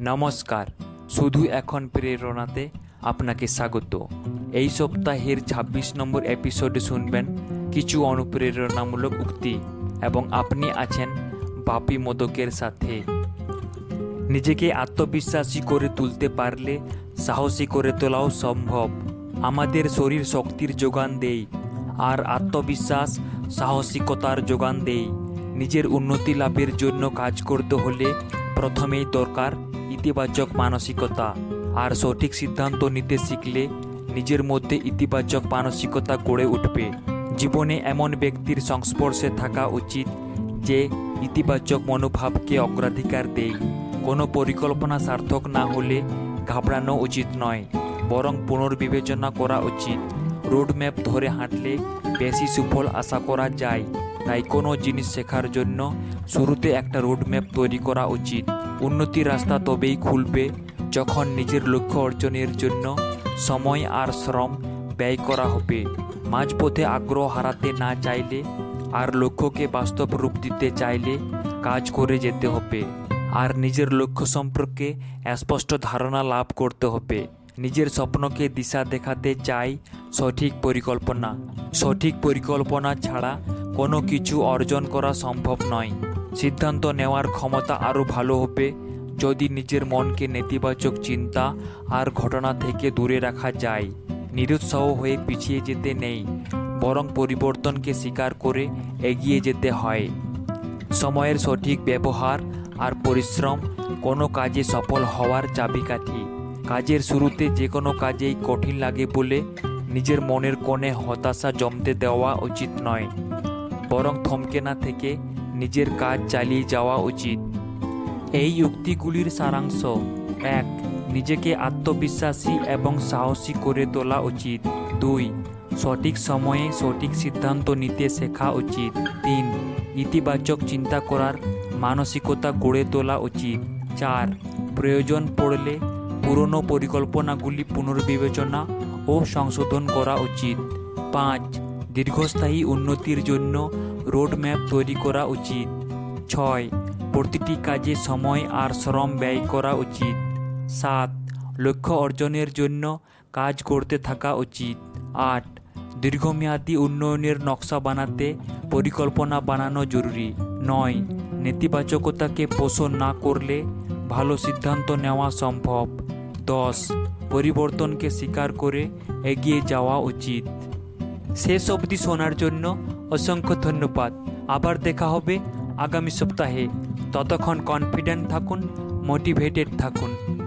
নমস্কার। শুধু এখন প্রেরণাতে আপনাকে স্বাগত। এই সপ্তাহের ২৬ নম্বর এপিসোডে শুনবেন কিছু অনুপ্রেরণামূলক উক্তি এবং আপনি আছেন বাপি মোদকের সাথে। নিজেকে আত্মবিশ্বাসী করে তুলতে পারলে সাহসী করে তোলাও সম্ভব। আমাদের শরীর শক্তির যোগান দেয় আর আত্মবিশ্বাস সাহসিকতার যোগান দেয় নিজের উন্নতি লাভের জন্য কাজ করতে হলে প্রথমেই দরকার ইতিবাচক মানসিকতা। আর সঠিক সিদ্ধান্ত নিতে শিখলে নিজের মধ্যে ইতিবাচক মানসিকতা গড়ে উঠবে। জীবনে এমন ব্যক্তির সংস্পর্শে থাকা উচিত যে ইতিবাচক মনোভাবকে অগ্রাধিকার দেয়। কোনো পরিকল্পনা সার্থক না হলে ঘাবড়ানো উচিত নয়, বরং পুনর্বিবেচনা করা উচিত। রোডম্যাপ ধরে হাঁটলে বেশি সুফল আশা করা যায়। তাই কোনো জিনিস শেখার জন্য শুরুতে একটা রোডম্যাপ তৈরি করা উচিত। উন্নতির রাস্তা তবেই খুলবে যখন নিজের লক্ষ্য অর্জনের জন্য সময় আর শ্রম ব্যয় করা হবে। মাঝপথে আগ্রহ হারাতে না চাইলে আর লক্ষ্যকে বাস্তব রূপ দিতে চাইলে কাজ করে যেতে হবে। আর নিজের লক্ষ্য সম্পর্কে স্পষ্ট ধারণা লাভ করতে হবে। নিজের স্বপ্নকে দিশা দেখাতে চাই সঠিক পরিকল্পনা। সঠিক পরিকল্পনা ছাড়া কোনো কিছু অর্জন করা সম্ভব নয়। সিদ্ধান্ত নেওয়ার ক্ষমতা আরও ভালো হবে যদি নিজের মনকে নেতিবাচক চিন্তা আর ঘটনা থেকে দূরে রাখা যায়। নিরুৎসাহ হয়ে পিছিয়ে যেতে নেই, বরং পরিবর্তনকে স্বীকার করে এগিয়ে যেতে হয়। সময়ের সঠিক ব্যবহার আর পরিশ্রম কোনো কাজে সফল হওয়ার চাবিকাঠি। কাজের শুরুতে যে কোনো কাজেই কঠিন লাগে বলে নিজের মনের কোণে হতাশা জমতে দেওয়া উচিত নয়, বরং থমকে না থেকে নিজের কাজ চালিয়ে যাওয়া উচিত। এই উক্তিগুলির সারাংশ। এক, নিজেকে আত্মবিশ্বাসী এবং সাহসী করে তোলা উচিত। দুই, সঠিক সময়ে সঠিক সিদ্ধান্ত নিতে শেখা উচিত। তিন, ইতিবাচক চিন্তা করার মানসিকতা গড়ে তোলা উচিত। চার, প্রয়োজন পড়লে পুরনো পরিকল্পনাগুলি পুনর্বিবেচনা ও সংশোধন করা উচিত। পাঁচ, দীর্ঘস্থায়ী উন্নতির জন্য রোডম্যাপ তৈরি করা উচিত। ছয়, প্রতিটি কাজে সময় আর শ্রম ব্যয় করা উচিত। সাত, লক্ষ্য অর্জনের জন্য কাজ করতে থাকা উচিত। আট, দীর্ঘমেয়াদী উন্নয়নের নকশা বানাতে পরিকল্পনা বানানো জরুরি। নয়, নেতিবাচকতাকে পোষণ না করলে ভালো সিদ্ধান্ত নেওয়া সম্ভব। দশ, পরিবর্তনকে স্বীকার করে এগিয়ে যাওয়া উচিত। শেষ অবধি শোনার জন্য অসংখ্য ধন্যবাদ। আবার দেখা হবে আগামী সপ্তাহে। ততক্ষণ কনফিডেন্ট থাকুন মোটিভেটেড থাকুন।